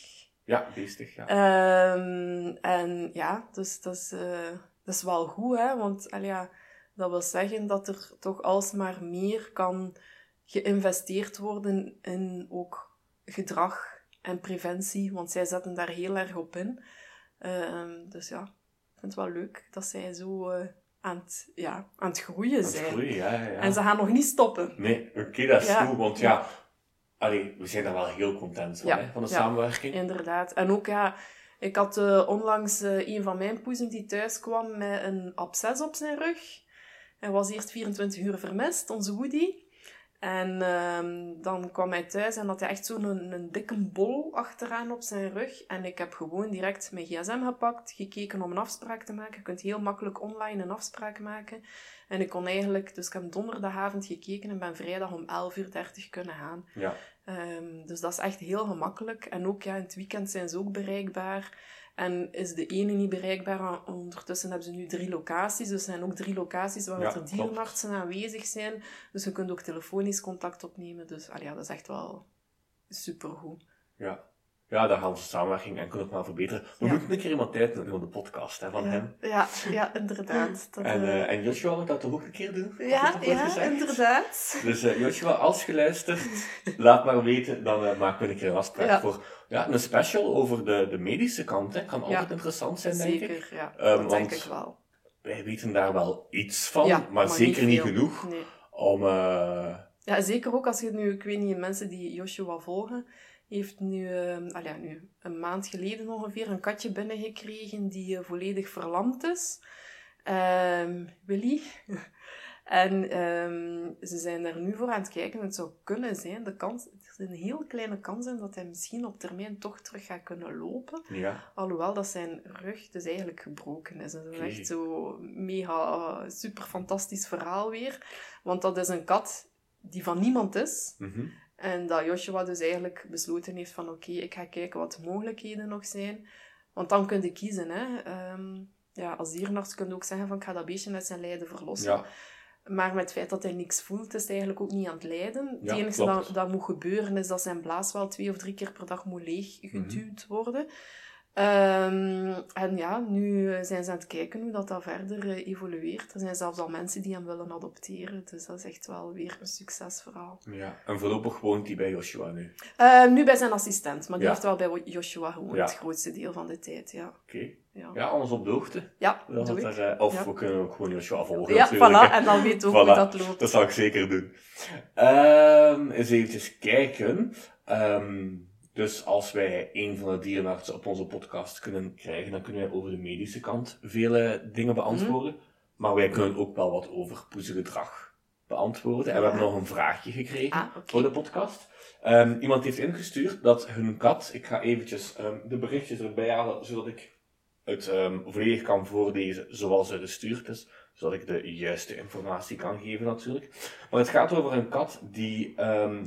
ja, beestig, ja. Ehm, en ja, dus dat is, eh, dat is wel goed, hè? Want ja, dat wil zeggen dat er toch alsmaar meer kan geïnvesteerd worden in ook gedrag en preventie, want zij zetten daar heel erg op in. Ehm, dus ja, ik vind het wel leuk dat zij zo eh, aan, het, ja, aan het groeien Dat is zijn. groeien, ja, ja. En ze gaan nog niet stoppen. Nee, oké, dat is Ja. goed, want ja... Allee, we zijn daar wel heel content van, hè, van de samenwerking. Inderdaad. En ook, ja, ik had eh, onlangs eh, een van mijn poezen die thuis kwam met een absces op zijn rug. Hij was eerst 24 uur vermist, onze Woody. En ehm, dan kwam hij thuis en had hij echt zo'n een, een dikke bol achteraan op zijn rug. En ik heb gewoon direct mijn gsm gepakt, gekeken om een afspraak te maken. Je kunt heel makkelijk online een afspraak maken. En ik kon eigenlijk, dus ik heb donderdagavond gekeken en ben vrijdag om 11.30 uur kunnen gaan. Ja, Ehm, dus dat is echt heel gemakkelijk. En ook ja, in het weekend zijn ze ook bereikbaar. En is de ene niet bereikbaar, ondertussen hebben ze nu drie locaties. Dus er zijn ook drie locaties waar Ja, er dierenartsen aanwezig zijn. Dus je kunt ook telefonisch contact opnemen. Dus allee, ja, dat is echt wel supergoed. ja. Ja, daar gaan we samenwerking enkel nog maar verbeteren. We Ja. moeten een keer iemand uitnodigen van de podcast hè, van ja, hem. Ja, ja, inderdaad. Dat, En, eh, en Joshua wil dat toch ook een keer doen? Ja, ja, gezegd? inderdaad. Dus eh, Joshua, als je luistert, laat maar weten, dan eh, maken we een keer een afspraak Ja. voor ja, een special over de, de medische kant. Hè. Kan altijd interessant zijn, denk ik. Zeker, ja. Ehm, dat denk ik wel. Wij weten daar wel iets van, maar, zeker niet, genoeg Nee. om... Ja, zeker ook als je nu, ik weet niet, mensen die Joshua volgen, heeft nu, ja, nu een maand geleden ongeveer een katje binnengekregen die eh, volledig verlamd is. Ehm, Willy. en ehm, ze zijn daar nu voor aan het kijken. Het zou kunnen zijn, de kans, er is een heel kleine kans in dat hij misschien op termijn toch terug gaat kunnen lopen. ja, Alhoewel dat zijn rug dus eigenlijk gebroken is. En dat is echt zo mega super fantastisch verhaal weer. Want dat is een kat die van niemand is. Mhm. En dat Joshua dus eigenlijk besloten heeft van oké, ik ga kijken wat de mogelijkheden nog zijn. Want dan kun je kiezen. Hè. Ehm, ja, als dierenarts kun je ook zeggen van ik ga dat beestje uit zijn lijden verlossen. Ja. Maar met het feit dat hij niks voelt, is hij eigenlijk ook niet aan het lijden. Het Ja, enige klopt. dat, dat moet gebeuren, is dat zijn blaas wel twee of drie keer per dag moet leeggeduwd Mhm. worden. Ehm, en ja, nu eh, zijn ze aan het kijken hoe dat, dat verder eh, evolueert. Er zijn zelfs al mensen die hem willen adopteren. Dus dat is echt wel weer een succesverhaal. ja. En voorlopig woont hij bij Joshua nu. Ehm, nu bij zijn assistent, maar die Ja. heeft wel bij Joshua gewoond, Ja. het grootste deel van de tijd. Ja, Oké. ja. Ja, alles op de hoogte. ja Dat doe er, eh, of we kunnen ook gewoon Joshua volgen. Ja, natuurlijk, voilà. En dan weet ook Voilà. hoe dat loopt. Dat zal ik zeker doen. Ehm eens eventjes kijken. Dus als wij een van de dierenartsen op onze podcast kunnen krijgen, dan kunnen wij over de medische kant vele dingen beantwoorden. Maar wij kunnen ook wel wat over poezengedrag beantwoorden. En we Ja. hebben nog een vraagje gekregen Ah, voor de podcast. Ehm, iemand heeft ingestuurd dat hun kat, ik ga eventjes ehm, de berichtjes erbij halen, zodat ik het ehm, volledig kan voorlezen zoals het gestuurd is, zodat ik de juiste informatie kan geven natuurlijk. Maar het gaat over een kat die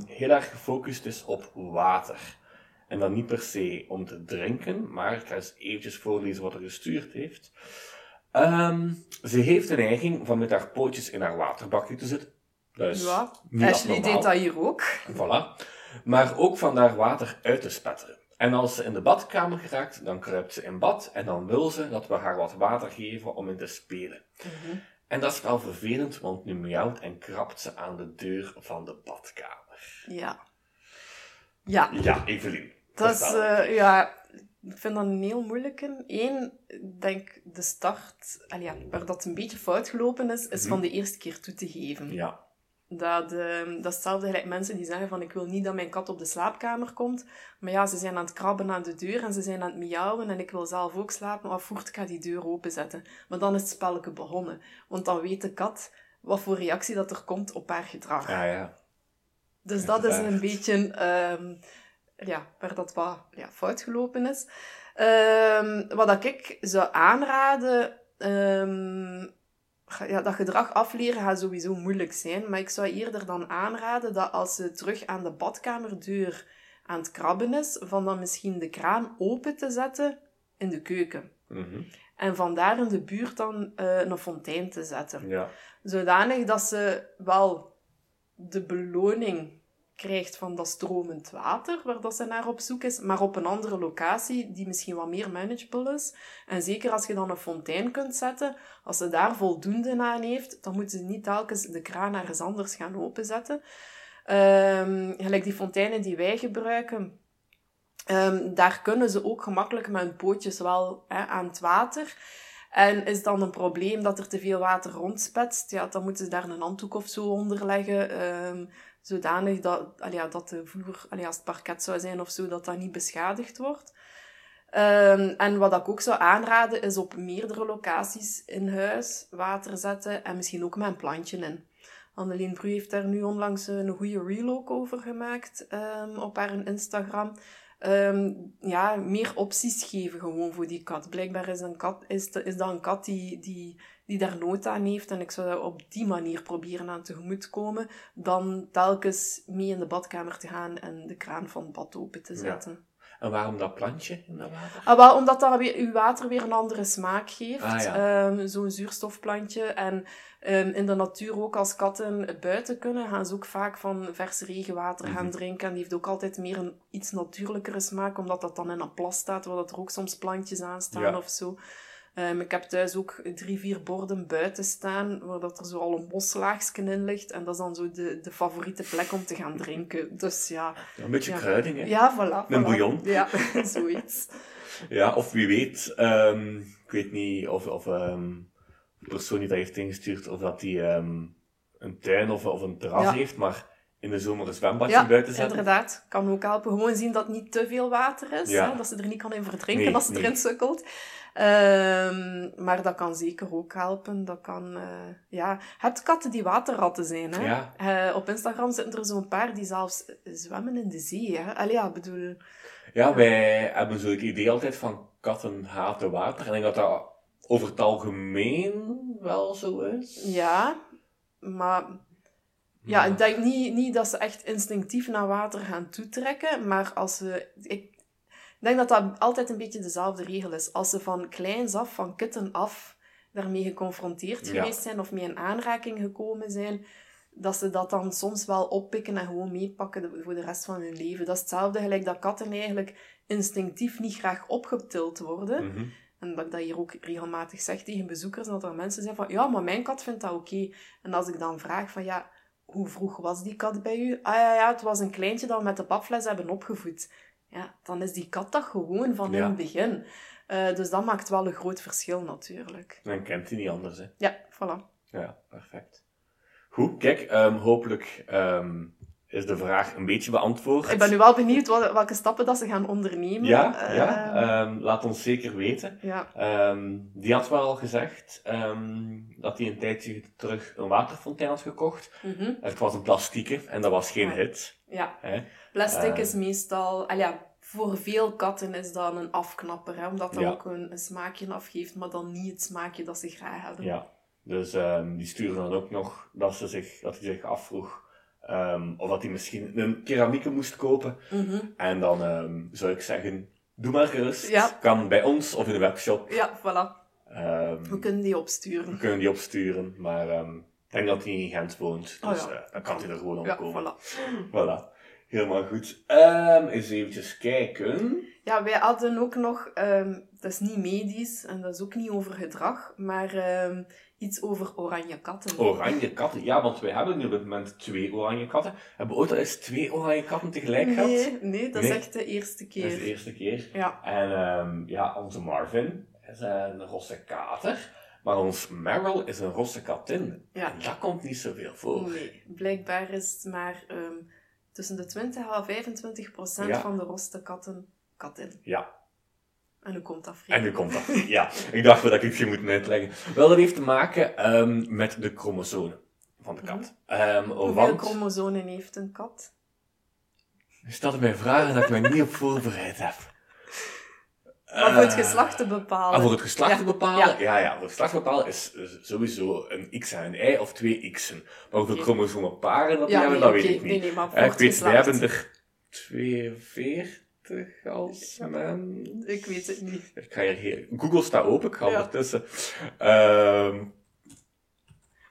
heel erg gefocust is op water. En dan niet per se om te drinken, maar ik ga eens eventjes voorlezen wat er gestuurd heeft. Ehm, ze heeft de neiging van met haar pootjes in haar waterbakje te zitten. Is Ja, niet Ashley deed dat hier ook. Voilà. Maar ook van daar water uit te spetteren. En als ze in de badkamer geraakt, dan kruipt ze in bad en dan wil ze dat we haar wat water geven om in te spelen. Mhm. En dat is wel vervelend, want nu miauwt en krabt ze aan de deur van de badkamer. Ja. Ja, Ja, Evelien. Dat is, eh, ja, ik vind dat een heel moeilijke. Eén, ik denk de start, ja, waar dat een beetje fout gelopen is, is Mhm. van de eerste keer toe te geven. Ja, Dat, eh, dat is hetzelfde gelijk mensen die zeggen van ik wil niet dat mijn kat op de slaapkamer komt. Maar ja, ze zijn aan het krabben aan de deur en ze zijn aan het miauwen en ik wil zelf ook slapen. Maar voert, ik ga die deur openzetten. Maar dan is het spelletje begonnen. Want dan weet de kat wat voor reactie dat er komt op haar gedrag. ja, ja. Dus dat is een beetje ehm, ja, waar dat wat ja, fout gelopen is. Ehm, wat dat ik zou aanraden, ehm, ja, dat gedrag afleren gaat sowieso moeilijk zijn. Maar ik zou eerder dan aanraden dat als ze terug aan de badkamerdeur aan het krabben is, van dan misschien de kraan open te zetten in de keuken. Mhm. En vandaar in de buurt dan eh, een fontein te zetten ja. zodanig dat ze wel de beloning krijgt van dat stromend water, waar dat ze naar op zoek is, maar op een andere locatie die misschien wat meer manageable is. En zeker als je dan een fontein kunt zetten, als ze daar voldoende aan heeft, dan moeten ze niet telkens de kraan ergens anders gaan openzetten. Ehm gelijk die fonteinen die wij gebruiken, ehm, daar kunnen ze ook gemakkelijk met hun pootjes wel hè, aan het water. En is dan een probleem dat er te veel water rondspetst, ja, dan moeten ze daar een handdoek of zo onder leggen, ehm, zodanig dat, allee, dat de vloer, allee, als het parket zou zijn of zo, dat dat niet beschadigd wordt. Ehm, en wat ik ook zou aanraden, is op meerdere locaties in huis water zetten en misschien ook met een plantje in. Annelien Bru heeft daar nu onlangs een goede reel ook over gemaakt ehm, op haar Instagram. Ehm, ja, meer opties geven gewoon voor die kat. Blijkbaar is, een kat, is, de- is dat een kat die, die, die daar nood aan heeft. En ik zou dat op die manier proberen aan tegemoet komen. Dan telkens mee in de badkamer te gaan en de kraan van het bad open te Ja. zetten. En waarom dat plantje in dat water? Ah, wel, omdat dat weer, uw water weer een andere smaak geeft. Ah, ja. Ehm, Zo'n zuurstofplantje. En ehm, in de natuur ook, als katten buiten kunnen, gaan ze ook vaak van vers regenwater gaan Mhm. drinken. En die heeft ook altijd meer een iets natuurlijkere smaak, omdat dat dan in een plas staat, waar dat er ook soms plantjes aan staan Ja. of zo. Ehm, ik heb thuis ook drie, vier borden buiten staan, waar dat er zo al een boslaagsje in ligt. En dat is dan zo de, de favoriete plek om te gaan drinken. Dus ja, Ja, een beetje Ja. kruiding, hè? ja voilà. Een voilà. bouillon. Ja, zoiets. Ja, of wie weet, ehm, ik weet niet of, of ehm, de persoon die dat heeft ingestuurd, of dat die een tuin of, of een terras Ja. heeft, maar in de zomer een zwembadje Ja, buiten zetten. inderdaad. Kan ook helpen. Gewoon zien dat het niet te veel water is. Ja. Hè? Dat ze er niet kan in verdrinken Nee, als ze nee. erin sukkelt. Ehm, maar dat kan zeker ook helpen. Dat kan, eh, ja. Je hebt katten die waterratten zijn. Hè? Ja. Eh, op Instagram zitten er zo'n paar die zelfs zwemmen in de zee. Hè? Allee, ja, bedoel... Ja, wij hebben zo het idee altijd van katten haten water. En ik denk dat dat over het algemeen wel zo is. Ja, maar Ja, ik denk niet, niet dat ze echt instinctief naar water gaan toetrekken, maar als ze... Ik denk dat dat altijd een beetje dezelfde regel is. Als ze van kleins af, van kutten af, daarmee geconfronteerd Ja. geweest zijn of mee in aanraking gekomen zijn, dat ze dat dan soms wel oppikken en gewoon meepakken voor de rest van hun leven. Dat is hetzelfde gelijk dat katten eigenlijk instinctief niet graag opgetild worden. Mhm. En dat ik dat hier ook regelmatig zeg tegen bezoekers, dat er mensen zijn van, ja, maar mijn kat vindt dat oké. En als ik dan vraag van, ja, hoe vroeg was die kat bij u? Ah ja, ja, het was een kleintje dat we met de papfles hebben opgevoed. Ja, dan is die kat dat gewoon van in het begin. Eh, dus dat maakt wel een groot verschil natuurlijk. Dan kent hij niet anders, hè. Ja, voilà. Ja, perfect. Goed, kijk, ehm, hopelijk ehm, is de vraag een beetje beantwoord. Ik ben nu wel benieuwd wat, welke stappen dat ze gaan ondernemen. Ja, Eh, ja ehm, laat ons zeker weten. ja. Ehm, die had wel al gezegd ehm, dat hij een tijdje terug een waterfontein had gekocht. mhm, Het was een plastieke en dat was geen Ja. hit. ja. Hè? Plastic Eh. is meestal... al ja, voor veel katten is dat een afknapper, hè, omdat dat ook een, een smaakje afgeeft, maar dan niet het smaakje dat ze graag hebben. Ja. Dus die stuurde dan ook nog dat, ze zich, dat hij zich afvroeg ehm, of dat hij misschien een keramieke moest kopen. Mhm. En dan ehm, zou ik zeggen, doe maar gerust. Ja. Kan bij ons of in de webshop. Ja, voilà. Ehm, We kunnen die we opsturen. kunnen die opsturen, maar ik denk dat hij in Gent woont. Dus Oh ja. eh, dan kan hij er gewoon Ja, opkomen. voilà. Voilà. Helemaal goed. Ehm eens eventjes kijken. Ja, wij hadden ook nog, dat is niet medisch en dat is ook niet over gedrag, maar iets over oranje katten. Oranje katten. Ja, want wij hebben nu op dit moment twee oranje katten. Hebben we ooit al eens twee oranje katten tegelijk gehad? Nee, nee, dat is Nee. echt de eerste Dat is keer. de eerste keer. Ja, En ehm, ja, onze Marvin is een rosse kater. Maar ons Meryl is een rosse katin. Ja. En dat komt niet zoveel voor. nee. Blijkbaar is het maar ehm, tussen de 20 en 25 procent Ja. van de roste katten katin. Ja. En hoe komt dat, En nu komt dat. Ja, ik dacht wel dat ik het je moet uitleggen. Wel, dat heeft te maken ehm, met de chromosomen van de kat. Ehm, Hoeveel want chromosomen heeft een kat? je stelde mij vragen dat ik mij niet op voorbereid heb. Maar voor het Eh, geslacht te bepalen. Ah, voor het geslacht te bepalen? ja. Ja, ja, voor het geslacht te bepalen is sowieso een X en een Y of twee X'en. Maar hoeveel Oké. chromosomen paren dat Ja, hebben, nee, dat weet ik niet. Nee, nee, maar voor Eh, ik het weet, geslacht. hebben er 42 als Ja. men. Ik weet het niet. Ik ga hier. Google staat open, ik ga Ja. ondertussen. Ehm,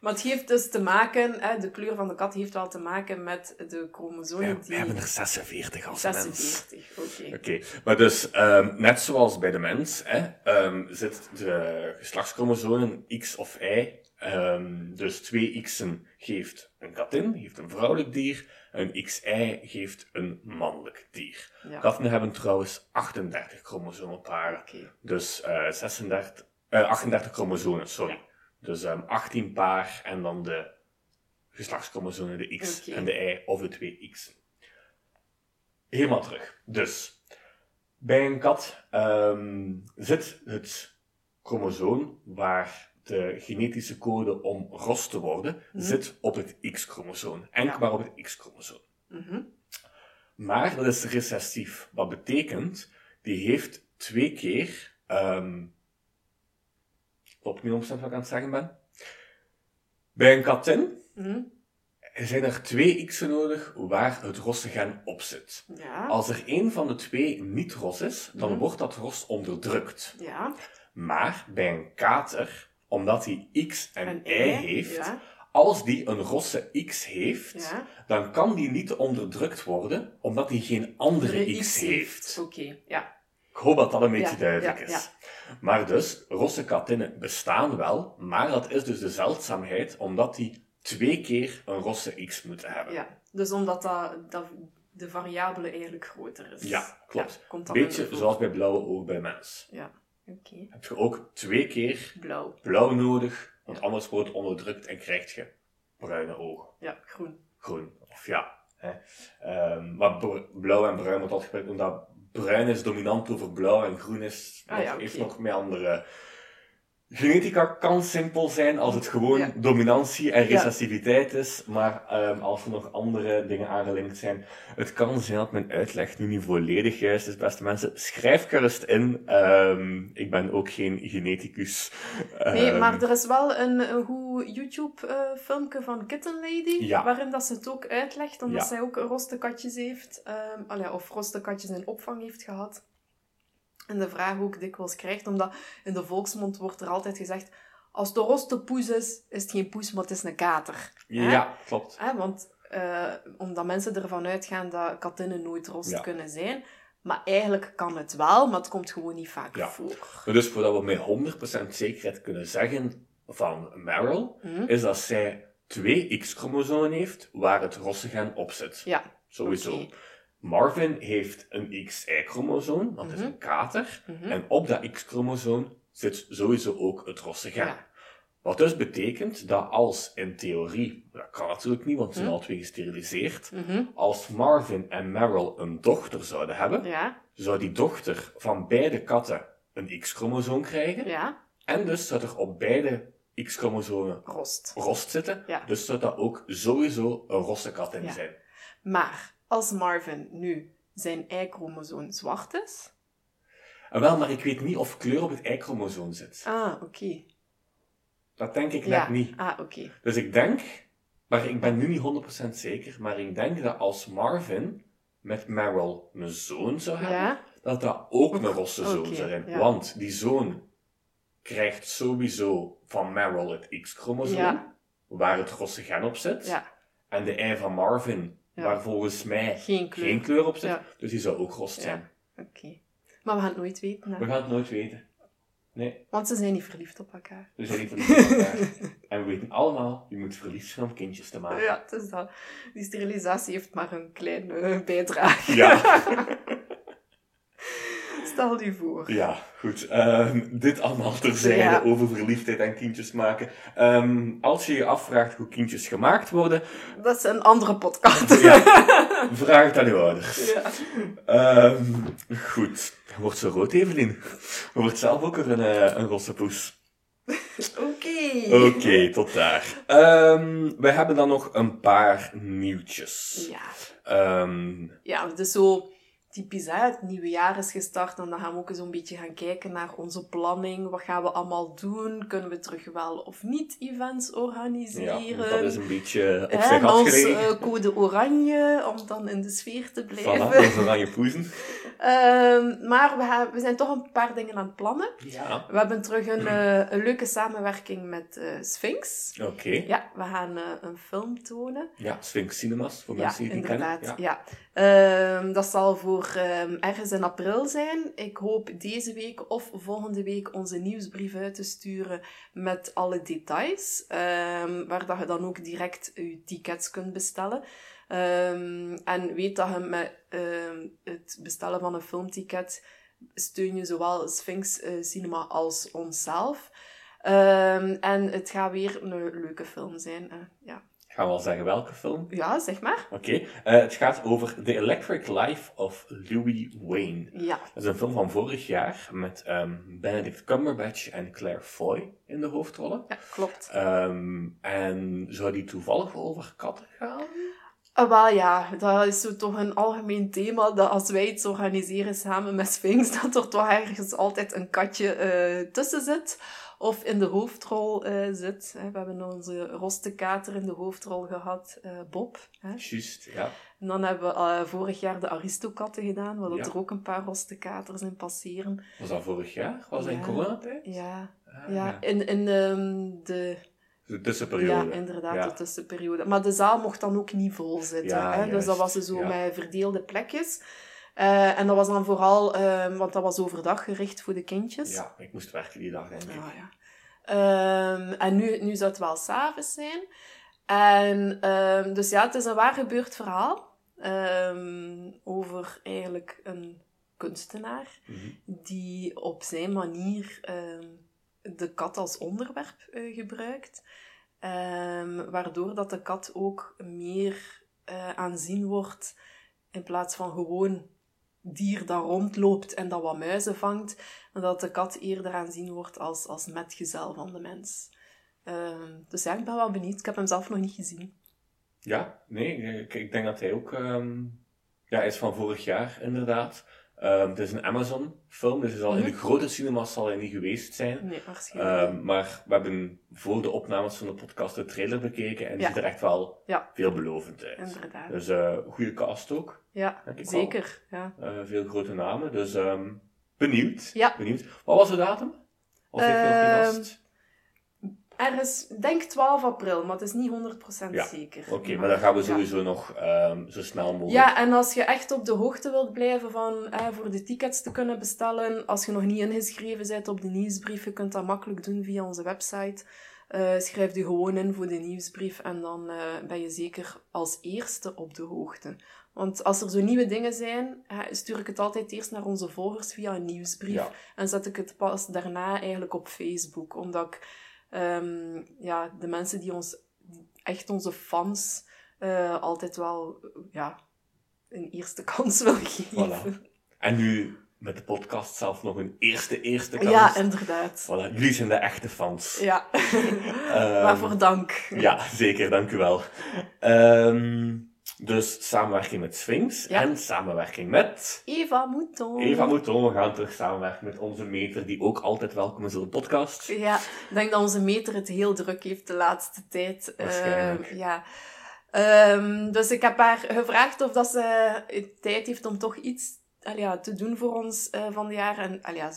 Maar het heeft dus te maken, hè, de kleur van de kat heeft wel te maken met de chromosomen die... wij hebben er 46 als mens. 46, oké. Oké, maar dus ehm, net zoals bij de mens hè, ehm, zit de geslachtschromosomen X of Y. dus twee X'en geeft een katin, geeft een vrouwelijk dier. Een XY geeft een mannelijk dier. Ja, Katten hebben trouwens 38 chromosomenparen. Dus eh 36, eh, 38 chromosomen, sorry. Ja. Dus ehm 18 paar en dan de geslachtschromosomen, de X en de Y of de twee X'en. Helemaal terug. Dus, bij een kat ehm, zit het chromosoom waar de genetische code om ros te worden, Mhm. zit op het X-chromosoom. Enkel Ja. maar op het X-chromosoom. Mhm. Maar dat is recessief. Wat betekent, die heeft twee keer. ehm klopt niet omstand wat ik aan het zeggen ben. Bij een katin Mhm. zijn er twee x'en nodig waar het rosse gen op zit. Ja, Als er één van de twee niet ros is, dan Mhm. wordt dat ros onderdrukt. ja. Maar bij een kater, omdat hij x en, En y ei, heeft, Ja, als die een rosse x heeft, ja. dan kan die niet onderdrukt worden, omdat hij geen andere De x heeft. Oké, ja. Ik hoop dat dat een beetje Ja, duidelijk is. Maar dus, rosse katinnen bestaan wel, maar dat is dus de zeldzaamheid, omdat die twee keer een rosse x moeten hebben. ja. Dus omdat dat, dat de variabele eigenlijk groter is. Ja, klopt. Dat Beetje zoals bij blauwe oog bij mens. Ja, Heb je ook twee keer Blauw. blauw nodig, want Ja. anders wordt het onderdrukt en krijg je bruine ogen. Ja, groen. Groen, of ja. Hè. Ehm, maar blauw en bruin wordt altijd gebruikt omdat bruin is dominant over blauw en groen is, Ah nog, heeft nog met andere Genetica kan simpel zijn als het gewoon Ja. dominantie en Ja. recessiviteit is, maar ehm, als er nog andere dingen aangelinkt zijn, het kan zijn dat mijn uitleg nu niet volledig juist is, beste mensen. Schrijf gerust in. Ehm, ik ben ook geen geneticus. Nee, Ehm, maar er is wel een, een goed YouTube-filmpje van Kitten Lady, Ja. waarin dat ze het ook uitlegt, omdat zij ook roste-katjes heeft, ehm, allee, of roste-katjes in opvang heeft gehad. En de vraag ook dikwijls krijgt, omdat in de volksmond wordt er altijd gezegd, als de roste poes is, is het geen poes, maar het is een kater. Ja, klopt. Hè, want eh, omdat mensen ervan uitgaan dat katinnen nooit rost Ja. kunnen zijn. Maar eigenlijk kan het wel, maar het komt gewoon niet vaak Ja. voor. Dus voordat we met 100% zekerheid kunnen zeggen van Meryl, Hm? is dat zij twee X-chromosomen heeft waar het rossegen op zit. Ja, Sowieso. Marvin heeft een XY-chromosoom, dat is Mhm. een kater. Mhm. En op dat X-chromosoom zit sowieso ook het rosse gen. Ja. Wat dus betekent dat als in theorie, dat kan natuurlijk niet, want ze zijn Hm. alle twee gesteriliseerd, Mhm. als Marvin en Meryl een dochter zouden hebben, Ja, zou die dochter van beide katten een X-chromosoom krijgen. ja, En dus zou er op beide X-chromosomen rost. rost zitten. Ja. Dus zou dat ook sowieso een rosse kat in zijn. Maar als Marvin nu zijn Y-chromosoom zwart is... En wel, maar ik weet niet of kleur op het Y-chromosoom zit. Ah, oké. Dat denk ik Ja. net niet. Ah, oké. Dus ik denk, maar ik ben nu niet 100% zeker, maar ik denk dat als Marvin met Meryl een zoon zou hebben, Ja, dat dat ook een rosse zoon zou zijn. ja. Want die zoon krijgt sowieso van Meryl het X-chromosoom, waar het rosse gen op zit. ja. En de Y van Marvin, Ja. waar volgens mij Geen kleur. geen kleur op zit. Ja. Dus die zou ook rost zijn. Oké. Maar we gaan het nooit weten, hè. We gaan het nooit weten. Nee, Want ze zijn niet verliefd op elkaar. we zijn niet verliefd op elkaar. en we weten allemaal, je moet verliefd zijn om kindjes te maken. Ja, het is dat. Die sterilisatie heeft maar een kleine bijdrage. Ja. Stel je voor. Ja, goed. Ehm, dit allemaal terzijde Ja. over verliefdheid en kindjes maken. Ehm, als je je afvraagt hoe kindjes gemaakt worden, Dat is een andere podcast. Ja. vraag het aan je ouders. Ja. Ehm, goed. Wordt zo rood, Evelien. Wordt zelf ook een, eh, een rosse poes. Oké. Oké, tot daar. We hebben dan nog een paar nieuwtjes. Ja. Ehm, ja, dus zo typisch, hè, het nieuwe jaar is gestart en dan gaan we ook eens een beetje gaan kijken naar onze planning. Wat gaan we allemaal doen? Kunnen we terug wel of niet events ja, organiseren? dat is een beetje op Hè, zich ons eh, code oranje, om dan in de sfeer te blijven. Voilà, oranje poezen. Ehm, maar we, zijn toch een paar dingen aan het plannen. Ja. We hebben terug een, eh, een leuke samenwerking met eh, Sphinx. Oké. Ja, we gaan eh, een film tonen. Ja, Sphinx Cinemas, voor Ja, mensen die het niet inderdaad. kennen. Ja. Ehm, dat zal voor ehm, ergens in april zijn. Ik hoop deze week of volgende week onze nieuwsbrief uit te sturen met alle details. ehm, waar dat je dan ook direct je tickets kunt bestellen. En weet dat je met het bestellen van een filmticket steun je zowel Sphinx eh, Cinema als onszelf. En het gaat weer een leuke film zijn. ja. Gaan we al zeggen welke film? ja, zeg maar. Oké. Eh, het gaat over The Electric Life of Louis Wayne. Ja. Dat is een film van vorig jaar met ehm, Benedict Cumberbatch en Claire Foy in de hoofdrollen. Ja, klopt. Ehm, en zou die toevallig over katten gaan? Ah, wel ja, dat is zo toch een algemeen thema, dat als wij iets organiseren samen met Sphinx, dat er toch ergens altijd een katje eh, tussen zit. Of in de hoofdrol eh, zit. Hè, We hebben onze rostekater in de hoofdrol gehad, eh, Bob. Hè. Juist, ja. En dan hebben we eh, vorig jaar de Aristokatten gedaan, waar Ja. er ook een paar rostekaters in passeren. Was dat vorig jaar? Was dat in Ja. coronatijd? Ja, Ah, ja. in, in ehm, de De tussenperiode. Ja, inderdaad, Ja. de tussenperiode. Maar de zaal mocht dan ook niet vol zitten. Ja, hè? Dus dat was zo Ja. met verdeelde plekjes. Eh, en dat was dan vooral, ehm, want dat was overdag gericht voor de kindjes. Ja, ik moest werken die dag, denk ik. Ah, ja. Ehm, en nu, nu zou het wel s'avonds zijn. En ehm, dus ja, het is een waar gebeurd verhaal. over eigenlijk een kunstenaar Mhm. die op zijn manier de kat als onderwerp eh, gebruikt. Waardoor dat de kat ook meer eh, aanzien wordt in plaats van gewoon dier dat rondloopt en dat wat muizen vangt. En dat de kat eerder aanzien wordt als, als metgezel van de mens. Ehm, dus ja, ik ben wel benieuwd. Ik heb hem zelf nog niet gezien. Ja, nee, ik, denk dat hij ook... ehm, ja, hij is van vorig jaar, inderdaad. Ehm, het is een Amazon-film, dus zal in de grote cinemas zal hij niet geweest zijn. Nee, waarschijnlijk. Ehm, maar we hebben voor de opnames van de podcast de trailer bekeken en die Ja. ziet er echt wel Ja. veelbelovend uit. Inderdaad. Dus eh goede cast ook. ja, zeker. Ja. Eh, veel grote namen, dus ehm, benieuwd. Ja. benieuwd. Wat was de datum? Of heeft je nog Ehm, niet vast? Ergens, denk 12 april, maar het is niet 100% Ja, zeker. Oké, maar dan gaan we Ja. sowieso nog ehm, zo snel mogelijk. Ja, en als je echt op de hoogte wilt blijven van eh, voor de tickets te kunnen bestellen, als je nog niet ingeschreven bent op de nieuwsbrief, je kunt dat makkelijk doen via onze website. Eh, schrijf je gewoon in voor de nieuwsbrief en dan eh, ben je zeker als eerste op de hoogte. Want als er zo nieuwe dingen zijn, stuur ik het altijd eerst naar onze volgers via een nieuwsbrief. Ja. En zet ik het pas daarna eigenlijk op Facebook. Omdat ik ehm, ja, de mensen die ons, echt onze fans, eh, altijd wel ja, een eerste kans wil geven. En nu met de podcast zelf nog een eerste, eerste kans. Ja, inderdaad. Voilà, jullie zijn de echte fans. Ja, Ehm, waarvoor dank. Ja, zeker, dank u wel. Ehm, dus samenwerking met Sphinx Ja. en samenwerking met Eva Mouton. Eva Mouton. We gaan terug samenwerken met onze meter, die ook altijd welkom is op de podcast. Ja, ik denk dat onze meter het heel druk heeft de laatste tijd. Waarschijnlijk. Ehm, ja. Ehm, dus ik heb haar gevraagd of dat ze eh, tijd heeft om toch iets ja, te doen voor ons eh, van de jaar. En ja,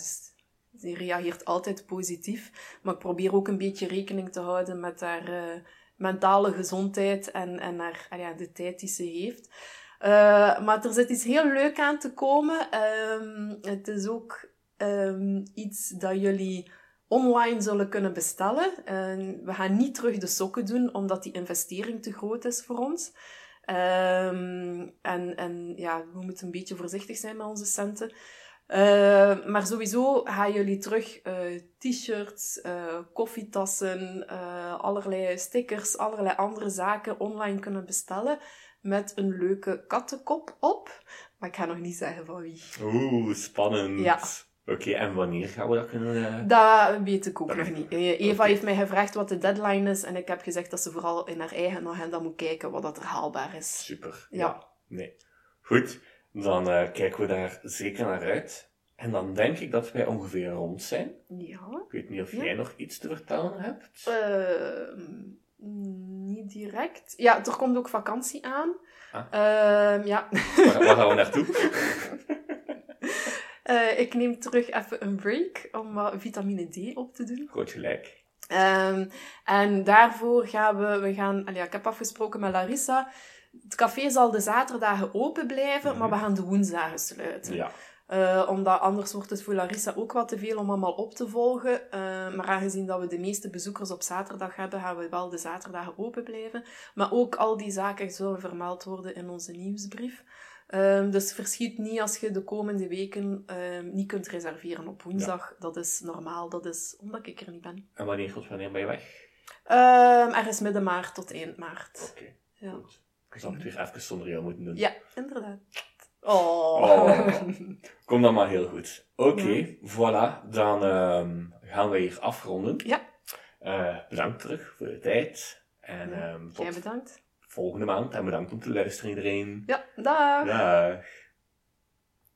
ze reageert altijd positief. Maar ik probeer ook een beetje rekening te houden met haar eh, mentale gezondheid en, en allee, ja, de tijd die ze heeft. Eh, maar er zit iets heel leuk aan te komen. Ehm, het is ook ehm, iets dat jullie online zullen kunnen bestellen. En we gaan niet terug de sokken doen, omdat die investering te groot is voor ons. Ehm, en, en ja, we moeten een beetje voorzichtig zijn met onze centen. Eh, maar sowieso gaan jullie terug eh, t-shirts, eh, koffietassen, allerlei stickers, allerlei andere zaken online kunnen bestellen met een leuke kattenkop op. Maar ik ga nog niet zeggen van wie. Oeh, spannend. Ja. Oké, en wanneer gaan we dat kunnen... Dat weet ik ook Dat nog niet. Eva heeft mij gevraagd wat de deadline is en ik heb gezegd dat ze vooral in haar eigen agenda moet kijken wat dat er haalbaar is. Super. Ja. Nee. Goed, dan eh, kijken we daar zeker naar uit. En dan denk ik dat wij ongeveer rond zijn. Ja. Ik weet niet of Ja. jij nog iets te vertellen hebt. Ehm, niet direct. Ja, er komt ook vakantie aan. Ah. Ehm, ja. Waar, waar gaan we naartoe? Eh, ik neem terug even een break om wat vitamine D op te doen. Groot gelijk. Ehm, en daarvoor gaan we, we gaan, allee, ik heb afgesproken met Larissa. Het café zal de zaterdagen open blijven, Mhm. maar we gaan de woensdagen sluiten. Ja. Eh, omdat anders wordt het voor Larissa ook wat te veel om allemaal op te volgen. Eh, maar aangezien dat we de meeste bezoekers op zaterdag hebben, gaan we wel de zaterdagen open blijven. Maar ook al die zaken zullen vermeld worden in onze nieuwsbrief. Ehm, dus verschiet niet als je de komende weken ehm, niet kunt reserveren op woensdag. Dat is normaal, dat is omdat ik er niet ben. En wanneer, tot wanneer ben je weg? Ehm ergens midden maart tot eind maart. Oké, Ja. goed. Dan zal ik het weer even zonder jou moeten doen. ja, inderdaad. Oh. Oh. Kom dan maar heel goed. Oké, voilà. Dan ehm, gaan we hier afronden. Ja. Eh, bedankt terug voor de tijd. En Ja. tot Jij bedankt. volgende maand. En bedankt om te luisteren iedereen. Ja, dag. Dag.